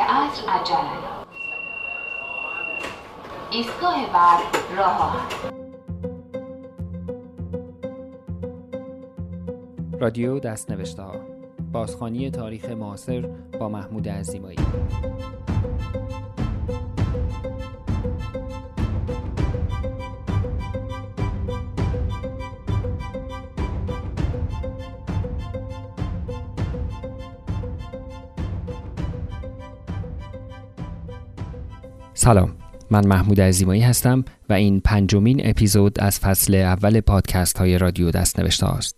عصر عجله ایستگاه بعد راه. رادیو دست نوشته ها بازخانی تاریخ معاصر با محمود عزیمایی. سلام من محمود عزیمایی هستم و این پنجمین اپیزود از فصل اول پادکست های رادیو دست نوشته است.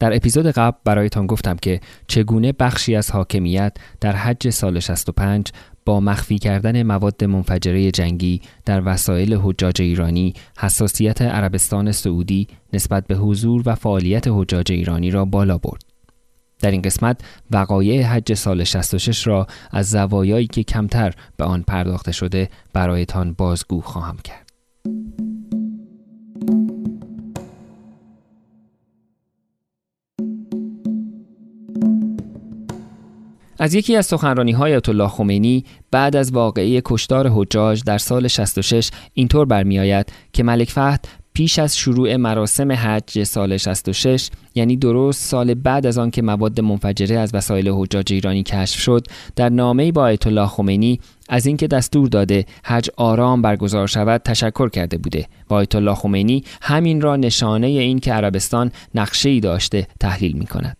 در اپیزود قبل برایتان گفتم که چگونه بخشی از حاکمیت در حج سال 65 با مخفی کردن مواد منفجره جنگی در وسایل حجاج ایرانی حساسیت عربستان سعودی نسبت به حضور و فعالیت حجاج ایرانی را بالا برد. در این قسمت وقایع حج سال 66 را از زوایایی که کمتر به آن پرداخته شده برایتان بازگو خواهم کرد. از یکی از سخنرانی های الله خمینی بعد از واقعه کشتار حجاج در سال 66 اینطور برمیآید که ملک فهد پیش از شروع مراسم حج سال 66 یعنی درست سال بعد از آن که مواد منفجره از وسایل حجاج ایرانی کشف شد در نامه با آیت الله خمینی از اینکه دستور داده حج آرام برگزار شود تشکر کرده بوده. و آیت الله خمینی همین را نشانه این که عربستان نقشه ای داشته تحلیل می کند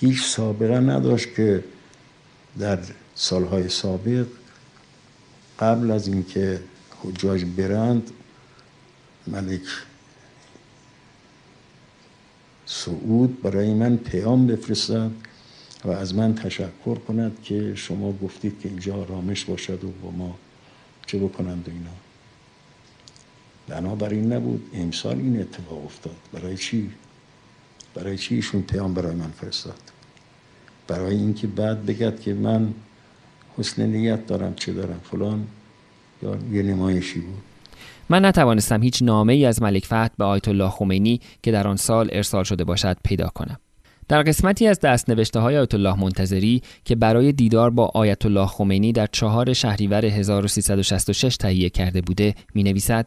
هیچ سابقه نداشت که در سالهای سابق قبل از اینکه حجاج برند ملک سعود برای من پیام بفرستد و از من تشکر کند که شما گفتید که اینجا آرامش باشد و با ما چه بکنند و اینا. بنابراین نبود امسال این اتفاق افتاد. برای چی؟ برای چی ایشون پیام برای من فرستاد؟ برای اینکه بعد بگد که من حسن نیت دارم چه دارم فلان یا یه نمایشی بود. من نتوانستم هیچ نامه ای از ملک فهد به آیت الله خمینی که در آن سال ارسال شده باشد پیدا کنم. در قسمتی از دست نوشته های آیت الله منتظری که برای دیدار با آیت الله خمینی در چهار شهریور 1366 تهیه کرده بوده می نویسد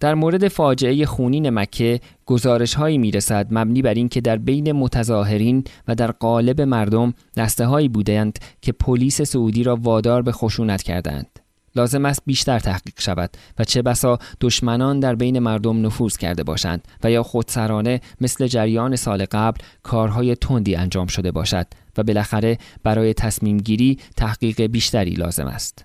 در مورد فاجعه خونین مکه گزارش هایی می رسد مبنی بر اینکه در بین متظاهرین و در قالب مردم دسته هایی بودند که پلیس سعودی را وادار به خشونت کردند. لازم است بیشتر تحقیق شود و چه بسا دشمنان در بین مردم نفوذ کرده باشند و یا خودسرانه مثل جریان سال قبل کارهای تندی انجام شده باشد و بالاخره برای تصمیم گیری تحقیق بیشتری لازم است.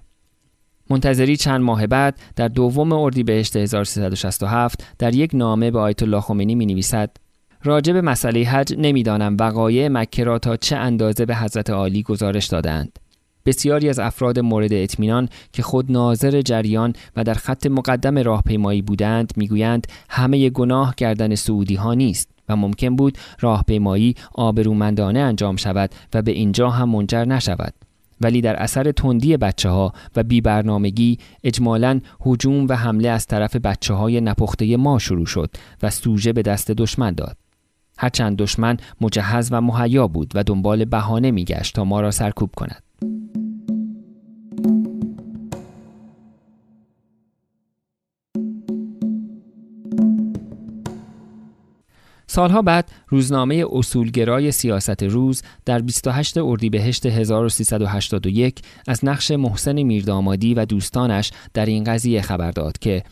منتظری چند ماه بعد در دوم اردیبهشت 1367 در یک نامه به آیت الله خمینی می نویسد راجع مسئله حج نمی‌دانم وقایع مکه را تا چه اندازه به حضرت عالی گزارش دادند بسیاری از افراد مورد اطمینان که خود ناظر جریان و در خط مقدم راهپیمایی بودند می‌گویند همه گناه گردن سعودی ها نیست و ممکن بود راهپیمایی آبرومندانه انجام شود و به اینجا هم منجر نشود. ولی در اثر تندی بچه ها و بی برنامگی اجمالا هجوم و حمله از طرف بچه های نپخته ما شروع شد و سوژه به دست دشمن داد. هرچند دشمن مجهز و مهیا بود و دنبال بهانه میگشت تا ما را سرکوب کند. سالها بعد روزنامه اصولگرای سیاست روز در 28 اردیبهشت 1381 از نقش محسن میردامادی و دوستانش در این قضیه خبر داد که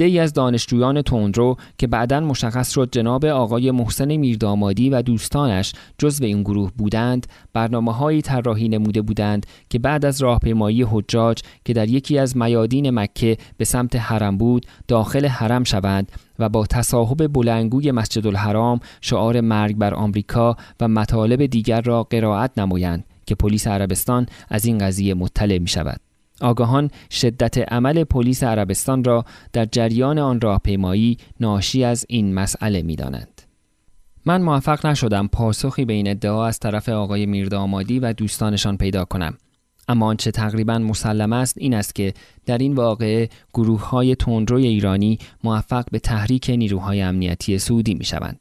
ای از دانشجویان تندرو که بعدا مشخص شد جناب آقای محسن میردامادی و دوستانش جزو این گروه بودند برنامه هایی طراحی نموده بودند که بعد از راهپیمایی حجاج که در یکی از میادین مکه به سمت حرم بود داخل حرم شوند و با تصاحب بلنگوی مسجد الحرام شعار مرگ بر آمریکا و مطالب دیگر را قرائت نمایند که پلیس عربستان از این قضیه مطلع می شود. آگاهان شدت عمل پلیس عربستان را در جریان آن راهپیمایی ناشی از این مسئله می دانند. من موفق نشدم پاسخی به این ادعا از طرف آقای میردامادی و دوستانشان پیدا کنم. اما آنچه تقریبا مسلم است این است که در این واقعه گروه های تندروی ایرانی موفق به تحریک نیروهای امنیتی سعودی می شوند.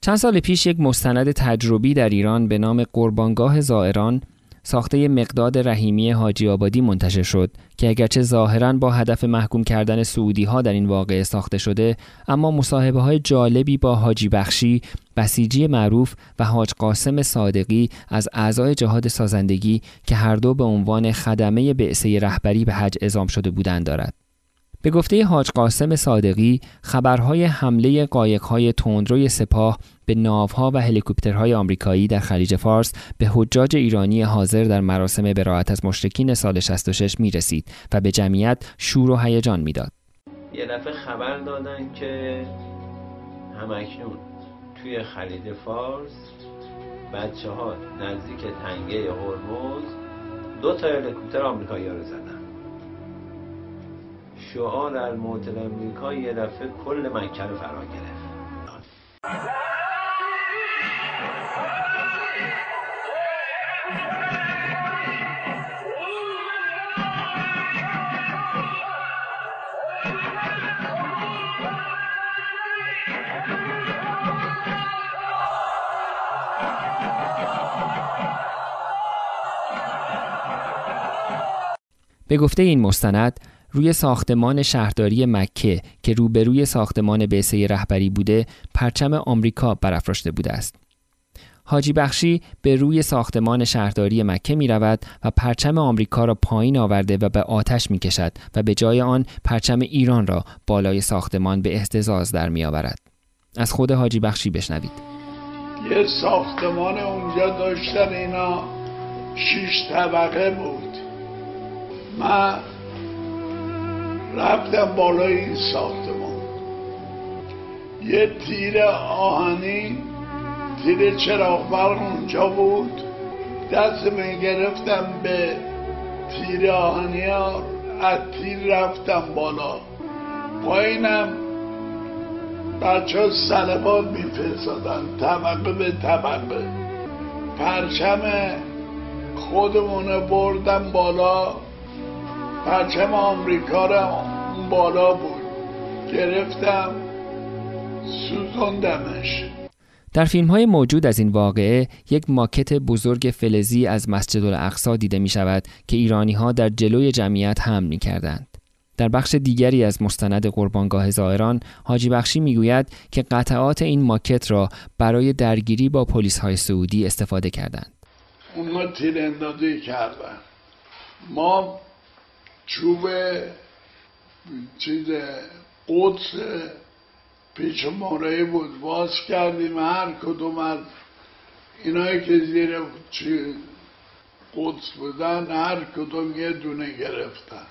چند سال پیش یک مستند تجربی در ایران به نام قربانگاه زائران ساخته مقداد رحیمی حاجی آبادی منتشر شد که اگرچه ظاهرا با هدف محکوم کردن سعودی ها در این واقعه ساخته شده اما مصاحبه های جالبی با حاجی بخشی بسیجی معروف و حاج قاسم صادقی از اعضای جهاد سازندگی که هر دو به عنوان خدمه بعثه رهبری به حج اعزام شده بودند دارد. به گفته حاج قاسم صادقی خبرهای حمله قایقهای تندروی سپاه به ناوها و هلیکوپترهای آمریکایی در خلیج فارس به حجاج ایرانی حاضر در مراسم براعت از مشرکین سال 66 می رسید و به جمعیت شور و هیجان می‌داد. یه دفعه خبر دادن که همکنون توی خلیج فارس بچه ها نزدیک تنگه هرمز دو تا هلیکوپتر آمریکایی رو زدن شعار الموت امریکا یه دفعه کل مکه رو فرا گرفت. به گفته این مستند روی ساختمان شهرداری مکه که روبروی ساختمان بعثه رهبری بوده پرچم آمریکا برافراشته بوده است. حاجی بخشی به روی ساختمان شهرداری مکه می رود و پرچم آمریکا را پایین آورده و به آتش می کشد و به جای آن پرچم ایران را بالای ساختمان به احتزاز در می آورد. از خود حاجی بخشی بشنوید. یه ساختمان اونجا داشتن اینا شیش طبقه بود من رفتم بالای این ساختمان. یه تیر آهنی تیر چراغ برق اونجا بود. دست من گرفتم به تیر آهنی ها از تیر رفتم بالا. پایینم بچه ها سلبان میفرستادن طبقه به طبقه. پرچم خودمونه بردم بالا. پرچم آمریکا را بالا بود گرفتم سوزندمش در فیلم های موجود از این واقعه یک ماکت بزرگ فلزی از مسجد الاقصا دیده می شود که ایرانی ها در جلوی جمعیت هم می کردند. در بخش دیگری از مستند قربانگاه زائران حاجی بخشی می‌گوید که قطعات این ماکت را برای درگیری با پلیس های سعودی استفاده کردند. اونا تیراندازی کردن. ما چوب چیز قدس پیش ماره بود. باز کردیم هر کدوم از اینایی که زیر قدس بودن هر کدوم یه دونه گرفتن.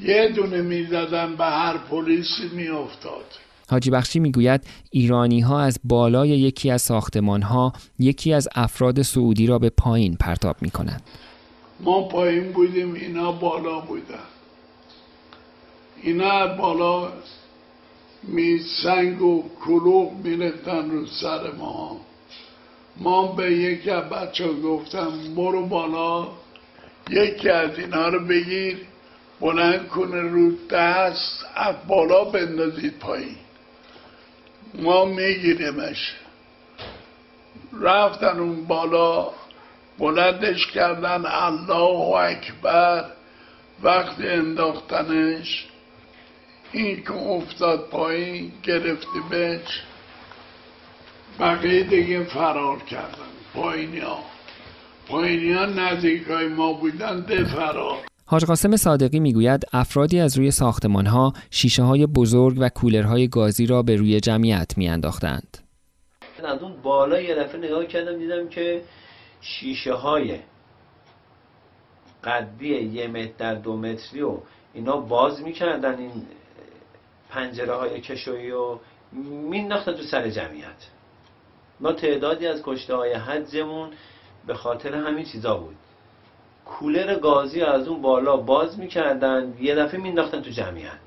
یه دونه می‌زدن به هر پلیسی میافتاد. حاجی بخشی می‌گوید ایرانی ها از بالای یکی از ساختمان ها یکی از افراد سعودی را به پایین پرتاب می کنند. ما پایین بودیم اینا بالا بودن. اینا بالا می سنگ و کلوغ می‌رفتن رو سر ما. ما به یکی از بچه گفتم برو بالا یکی از اینا رو بگیر بلند کنه رو دست از بالا بندازید پایین. ما میگیریمش. رفتن اون بالا بلندش کردن الله اکبر وقتی انداختنش این که افتاد پایین گرفتی بهش بقیه دیگه فرار کردن. پایینی ها پایینی ها نزدیک های ما بودن ده فرار. حاج قاسم صادقی می‌گوید افرادی از روی ساختمان ها شیشه های بزرگ و کولرهای گازی را به روی جمعیت میانداختند. از اون بالا یه دفعه نگاه کردم دیدم که شیشه های قدی یه متر در دو متری و اینا باز می‌کردن این پنجره های کشویی و مینداختن تو سر جمعیت. ما تعدادی از کشته های حجمون به خاطر همین چیزا بود. کولر گازی از اون بالا باز می‌کردن یه دفعه مینداختن تو جمعیت.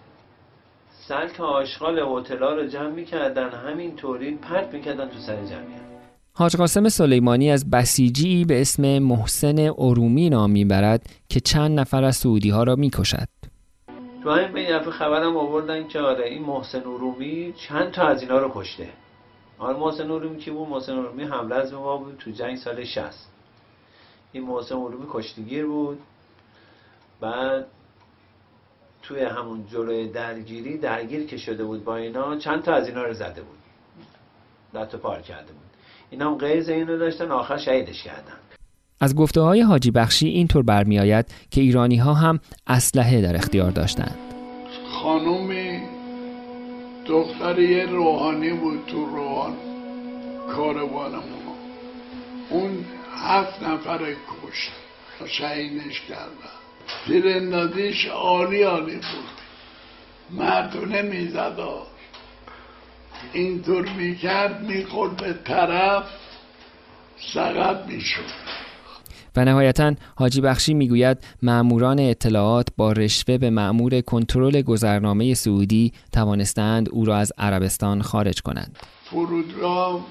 سلک آشغال هتل‌ها رو جمع می‌کردن همینطوری پرت می‌کردن تو سر جمعیت. حاج قاسم سلیمانی از بسیجی به اسم محسن ارومی نام می‌برد که چند نفر از سعودی ها را می‌کشد. تو همین به دفعه خبرم آوردن که آره این محسن ارومی چند تا از اینا رو کشته. آره محسن ارومی کی بود؟ محسن ارومی حمله از ما بود تو جنگ سال 60. این محسن علومی کشتیگیر بود بعد توی همون جلوی درگیری درگیر که شده بود با اینا چند تا از اینا رو زده بود تا پار کرده بود اینا هم قیز اینو داشتن آخر شهیدش کردن. از گفته های حاجی بخشی اینطور برمیآید که ایرانی ها هم اسلحه در اختیار داشتند. خانومی دختری روحانی بود تو روحان کاروان ما اون هفت نفر کشت شهیدش کردن. تیراندازیش عالی عالی بود. مردونه می‌زد اینطور می‌کرد می‌خورد به طرف سقط می‌شد. و نهایتا حاجی بخشی می‌گوید ماموران اطلاعات با رشوه به مأمور کنترل گذرنامه سعودی توانستند او را از عربستان خارج کنند. فرودگاه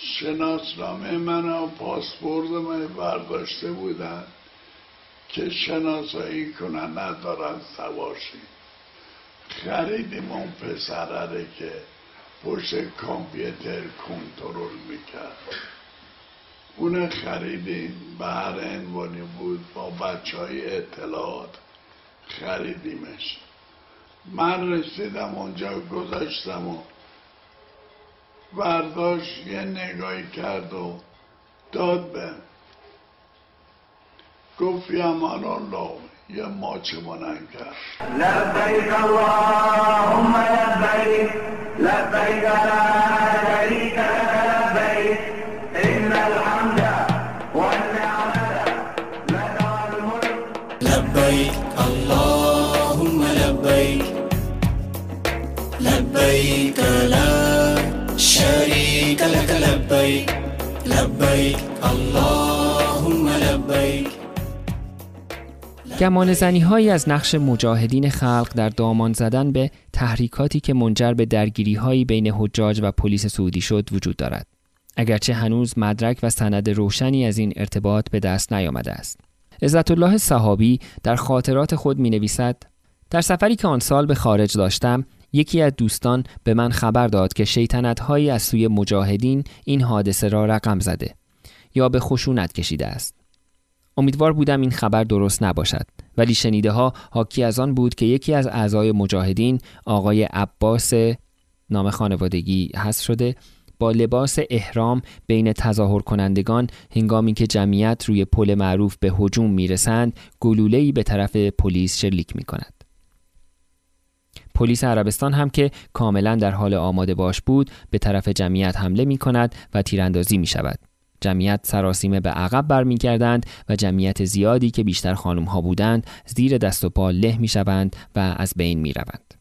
شناسنامه من و پاسپورت من برداشته بودند که شناسایی کنن ندارن سواشی خریدیم اون پسره که پشت کامپیوتر کنترل می‌کرد. اون خریدیم به هر عنوانی بود با بچه های اطلاعات خریدیمش. من رسیدم اونجا گذاشتم و برداشت یه نگاهی کرد و داد به. گفت امان الله یه ماچ منن کرد لبیک اللهم لبیک لبیک لا شریک لك لبیک إن الحمد والنعمة لك والملك. لبیک اللهم لبیک لبیک لا شریک لك لبیک لبیک اللهم گمان زنی هایی از نقش مجاهدین خلق در دامان زدن به تحریکاتی که منجر به درگیری هایی بین حجاج و پلیس سعودی شد وجود دارد. اگرچه هنوز مدرک و سند روشنی از این ارتباط به دست نیامده است. عزت الله صحابی در خاطرات خود می نویسد در سفری که آن سال به خارج داشتم یکی از دوستان به من خبر داد که شیطنت هایی از سوی مجاهدین این حادثه را رقم زده یا به خشونت کشیده است. امیدوار بودم این خبر درست نباشد ولی شنیده ها حاکی از آن بود که یکی از اعضای مجاهدین آقای عباس نام خانوادگی هست شده با لباس احرام بین تظاهر کنندگان هنگامی که جمعیت روی پل معروف به هجوم می‌رسند گلوله‌ای به طرف پلیس شلیک می کند. پلیس عربستان هم که کاملا در حال آماده باش بود به طرف جمعیت حمله می کند و تیراندازی می شود. جمعیت سراسیمه به عقب برمیگردند و جمعیت زیادی که بیشتر خانم ها بودند زیر دست و پا له می شوند و از بین می روند.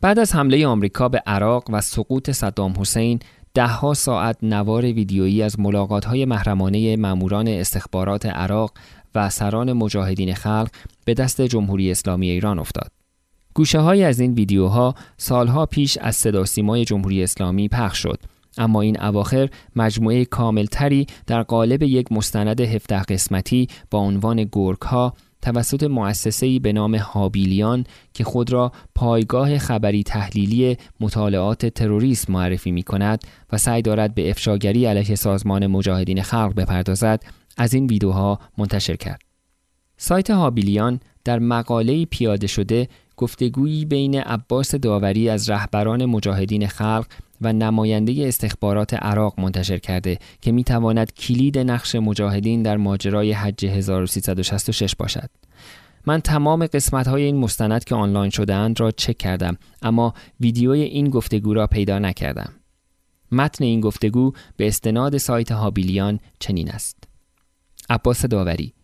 بعد از حمله آمریکا به عراق و سقوط صدام حسین دهها ساعت نوار ویدیویی از ملاقات های محرمانه ماموران استخبارات عراق و سران مجاهدین خلق به دست جمهوری اسلامی ایران افتاد. گوشه های از این ویدیوها سالها پیش از صدا سیمای جمهوری اسلامی پخش شد اما این اواخر مجموعه کاملتری در قالب یک مستند 17 قسمتی با عنوان گورک ها توسط مؤسسه‌ای به نام هابیلیان که خود را پایگاه خبری تحلیلی مطالعات تروریسم معرفی می کند و سعی دارد به افشاگری علیه سازمان مجاهدین خلق بپردازد از این ویدیوها منتشر کرد. سایت هابیلیان در مقاله پیاده شده گفتگویی بین عباس داوری از رهبران مجاهدین خلق و نماینده استخبارات عراق منتشر کرده که می تواند کلید نقش مجاهدین در ماجرای حج 1366 باشد. من تمام قسمت های این مستند که آنلاین شدهاند را چک کردم اما ویدیوی این گفتگو را پیدا نکردم. متن این گفتگو به استناد سایت هابیلیان چنین است. عباس داوری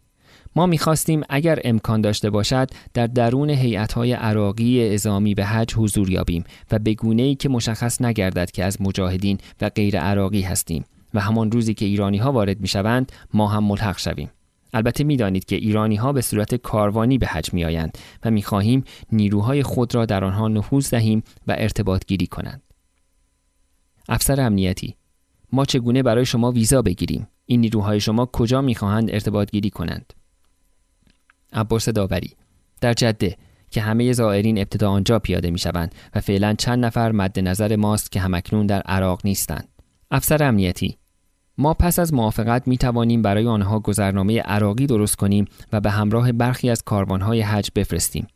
ما می‌خواستیم اگر امکان داشته باشد در درون هیئت‌های عراقی ازامی به حج حضور یابیم و به ای که مشخص نگردد که از مجاهدین و غیر عراقی هستیم و همان روزی که ایرانی ها وارد می‌شوند ما هم ملحق شویم البته می‌دانید که ایرانی ها به صورت کاروانی به حج می آیند و می خواهیم نیروهای خود را در آنها نفوذ دهیم و ارتباط گیری کنند. افسر امنیتی ما چگونه برای شما ویزا بگیریم؟ این نیروهای شما کجا می‌خواهند ارتباط گیری کنند؟ عباس داوری در جده که همه زائرین ابتدا آنجا پیاده می شوند و فعلا چند نفر مد نظر ماست که همکنون در عراق نیستند. افسر امنیتی ما پس از موافقت می توانیم برای آنها گذرنامه عراقی درست کنیم و به همراه برخی از کاروانهای حج بفرستیم.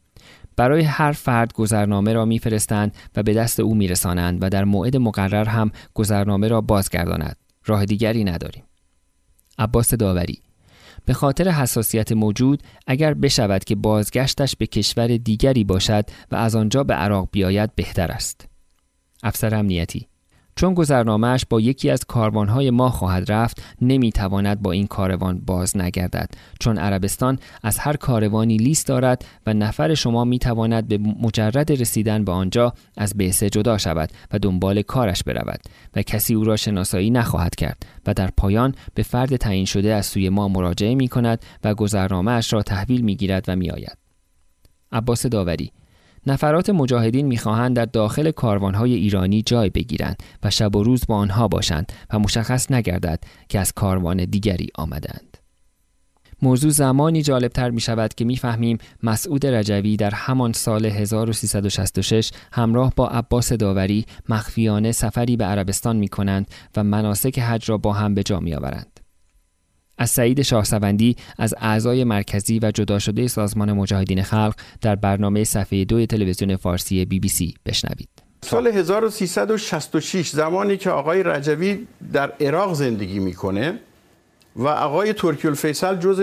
برای هر فرد گذرنامه را میفرستند و به دست او میرسانند و در موعد مقرر هم گذرنامه را بازگرداند. راه دیگری نداریم. عباس داوری به خاطر حساسیت موجود اگر بشود که بازگشتش به کشور دیگری باشد و از آنجا به عراق بیاید بهتر است. افسر امنیتی چون گذرنامهش با یکی از کاروانهای ما خواهد رفت نمی‌تواند با این کاروان باز نگردد چون عربستان از هر کاروانی لیست دارد و نفر شما می‌تواند به مجرد رسیدن به آنجا از بعثه جدا شود و دنبال کارش برود و کسی او را شناسایی نخواهد کرد و در پایان به فرد تعیین شده از سوی ما مراجعه می کند و گذرنامه را تحویل می گیرد و می آید. عباس داوری نفرات مجاهدین می‌خواهند در داخل کاروانهای ایرانی جای بگیرند و شب و روز با آنها باشند و مشخص نگردد که از کاروان دیگری آمدند. موضوع زمانی جالبتر می شود که می‌فهمیم مسعود رجوی در همان سال 1366 همراه با عباس داوری مخفیانه سفری به عربستان می کنند و مناسک حج را با هم به جا می آورند. از سعید شاهسوندی از اعضای مرکزی و جدا شده سازمان مجاهدین خلق در برنامه صفحه دو تلویزیون فارسی بی بی سی بشنوید. سال 1366 زمانی که آقای رجوی در عراق زندگی می‌کنه و آقای ترکی الفیصل جز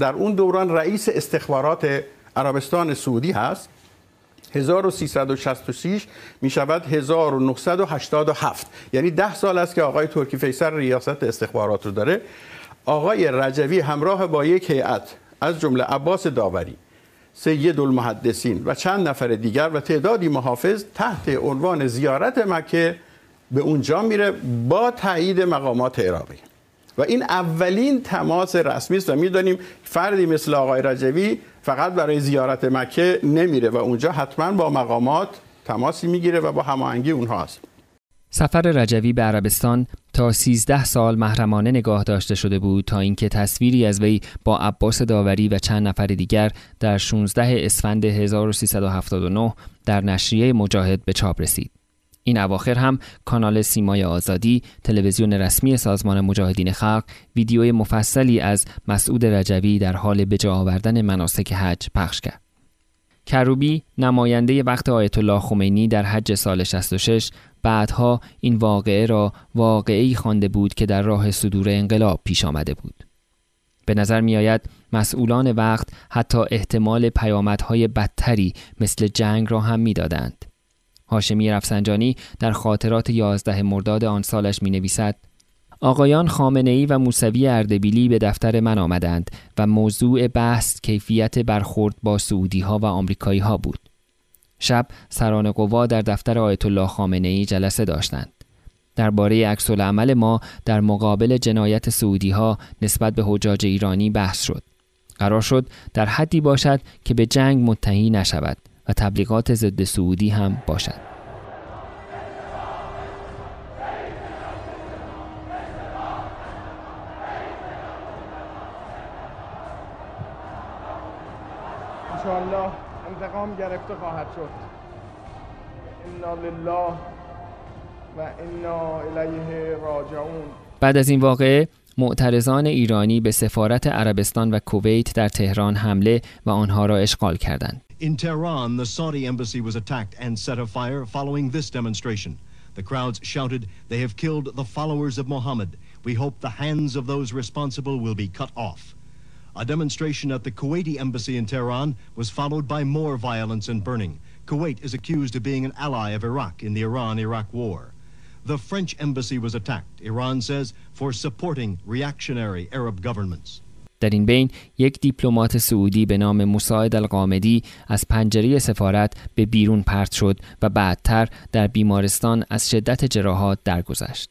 در اون دوران رئیس استخبارات عربستان سعودی هست. 1366 می شود 1987 یعنی ده سال است که آقای ترکی فیصل ریاست استخبارات رو داره. آقای رجوی همراه با یک هیئت از جمله عباس داوری سید المحدثین و چند نفر دیگر و تعدادی محافظ تحت عنوان زیارت مکه به اونجا میره با تایید مقامات عراقی و این اولین تماس رسمی است و می‌دانیم فردی مثل آقای رجوی فقط برای زیارت مکه نمیره و اونجا حتما با مقامات تماسی می‌گیره و با هماهنگی اونها است. سفر رجوی به عربستان تا 13 سال محرمانه نگاه داشته شده بود تا اینکه تصویری از وی با عباس داوری و چند نفر دیگر در 16 اسفند 1379 در نشریه مجاهد به چاپ رسید. این اواخر هم کانال سیمای آزادی تلویزیون رسمی سازمان مجاهدین خلق ویدیوی مفصلی از مسعود رجوی در حال بجا آوردن مناسک حج پخش کرد. کروبی نماینده وقت آیت الله خمینی در حج سال 66 بعدها این واقعه را واقعی خوانده بود که در راه صدور انقلاب پیش آمده بود. به نظر می آید مسئولان وقت حتی احتمال پیامدهای بدتری مثل جنگ را هم می‌دادند. هاشمی رفسنجانی در خاطرات 11 مرداد آن سالش می نویسد آقایان خامنه ای و موسوی اردبیلی به دفتر من آمدند و موضوع بحث کیفیت برخورد با سعودی ها و آمریکایی ها بود. شب سران قوا در دفتر آیت الله خامنه ای جلسه داشتند. درباره عکس عمل ما در مقابل جنایت سعودی ها نسبت به حجاج ایرانی بحث شد. قرار شد در حدی باشد که به جنگ متهی نشود و تبلیغات ضد سعودی هم باشد. انشاءالله انتقام گرفته خواهد شد انا لله و انا الیه راجعون بعد از این واقعه معترضان ایرانی به سفارت عربستان و کویت در تهران حمله و آنها را اشغال کردند. In Tehran, the Saudi embassy was attacked and set afire following this demonstration. The crowds shouted, They have killed the followers of Muhammad. We hope the hands of those responsible will be cut off. A demonstration at the Kuwaiti embassy in Tehran was followed by more violence and burning. Kuwait is accused of being an ally of Iraq in the Iran-Iraq war. The French embassy was attacked, Iran says, for supporting reactionary Arab governments. در این بین یک دیپلمات سعودی به نام مساعد القامدی از پنجره سفارت به بیرون پرت شد و بعدتر در بیمارستان از شدت جراحات درگذشت.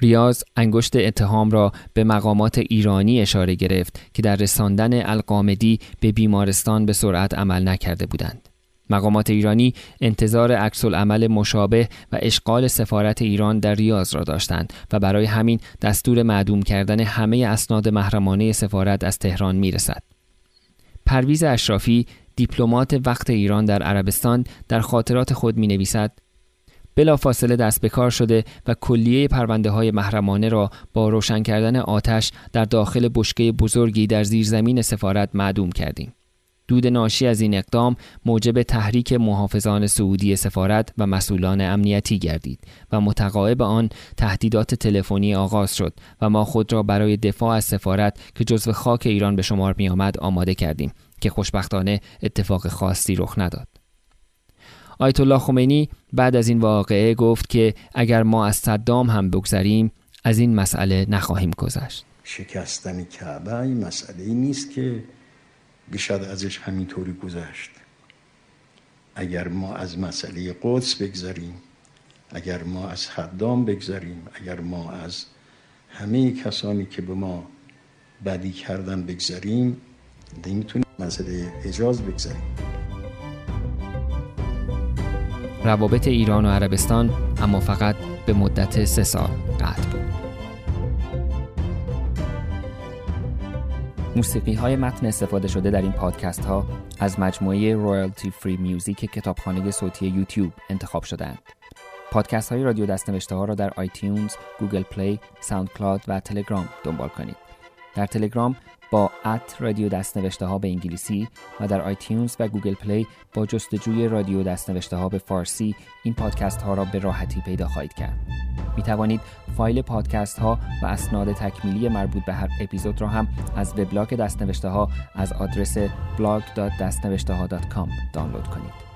ریاض انگشت اتهام را به مقامات ایرانی اشاره گرفت که در رساندن القامدی به بیمارستان به سرعت عمل نکرده بودند. مقامات ایرانی انتظار عکس عمل مشابه و اشغال سفارت ایران در ریاض را داشتند و برای همین دستور معدوم کردن همه اسناد محرمانه سفارت از تهران می رسد. پرویز اشرافی دیپلمات وقت ایران در عربستان در خاطرات خود می نویسد بلافاصله دست به کار شده و کلیه پرونده های محرمانه را با روشن کردن آتش در داخل بشکه بزرگی در زیرزمین سفارت معدوم کردیم. دود ناشی از این اقدام موجب تحریک محافظان سعودی سفارت و مسئولان امنیتی گردید و متقاعب آن تهدیدات تلفنی آغاز شد و ما خود را برای دفاع از سفارت که جزو خاک ایران به شمار می آمد آماده کردیم که خوشبختانه اتفاق خاصی رخ نداد. آیت الله خمینی بعد از این واقعه گفت که اگر ما از صدام هم بگذریم از این مسئله نخواهیم گذشت. شکستن کعبه این مسئله نیست که بشد ازش همینطوری گذشت اگر ما از مسئله قدس بگذاریم اگر ما از حدام بگذاریم اگر ما از همه کسانی که به ما بدی کردن بگذاریم نمی‌تونیم مسئله اجاز بگذاریم روابط ایران و عربستان اما فقط به مدت سه سال قطع بود موسیقی های متن استفاده شده در این پادکست ها از مجموعه royalty free music کتابخانه صوتی یوتیوب انتخاب شده‌اند. پادکست های رادیو دستنوشته ها را در iTunes، Google Play، SoundCloud و تلگرام دنبال کنید. در تلگرام با at رادیو دستنوشته ها به انگلیسی و در iTunes و Google Play با جستجوی رادیو دستنوشته ها به فارسی این پادکست ها را به راحتی پیدا خواهید کرد. می توانید فایل پادکست ها و اسناد تکمیلی مربوط به هر اپیزود را هم از وبلاگ دستنوشته ها از آدرس blog.dastnوشته دانلود کنید.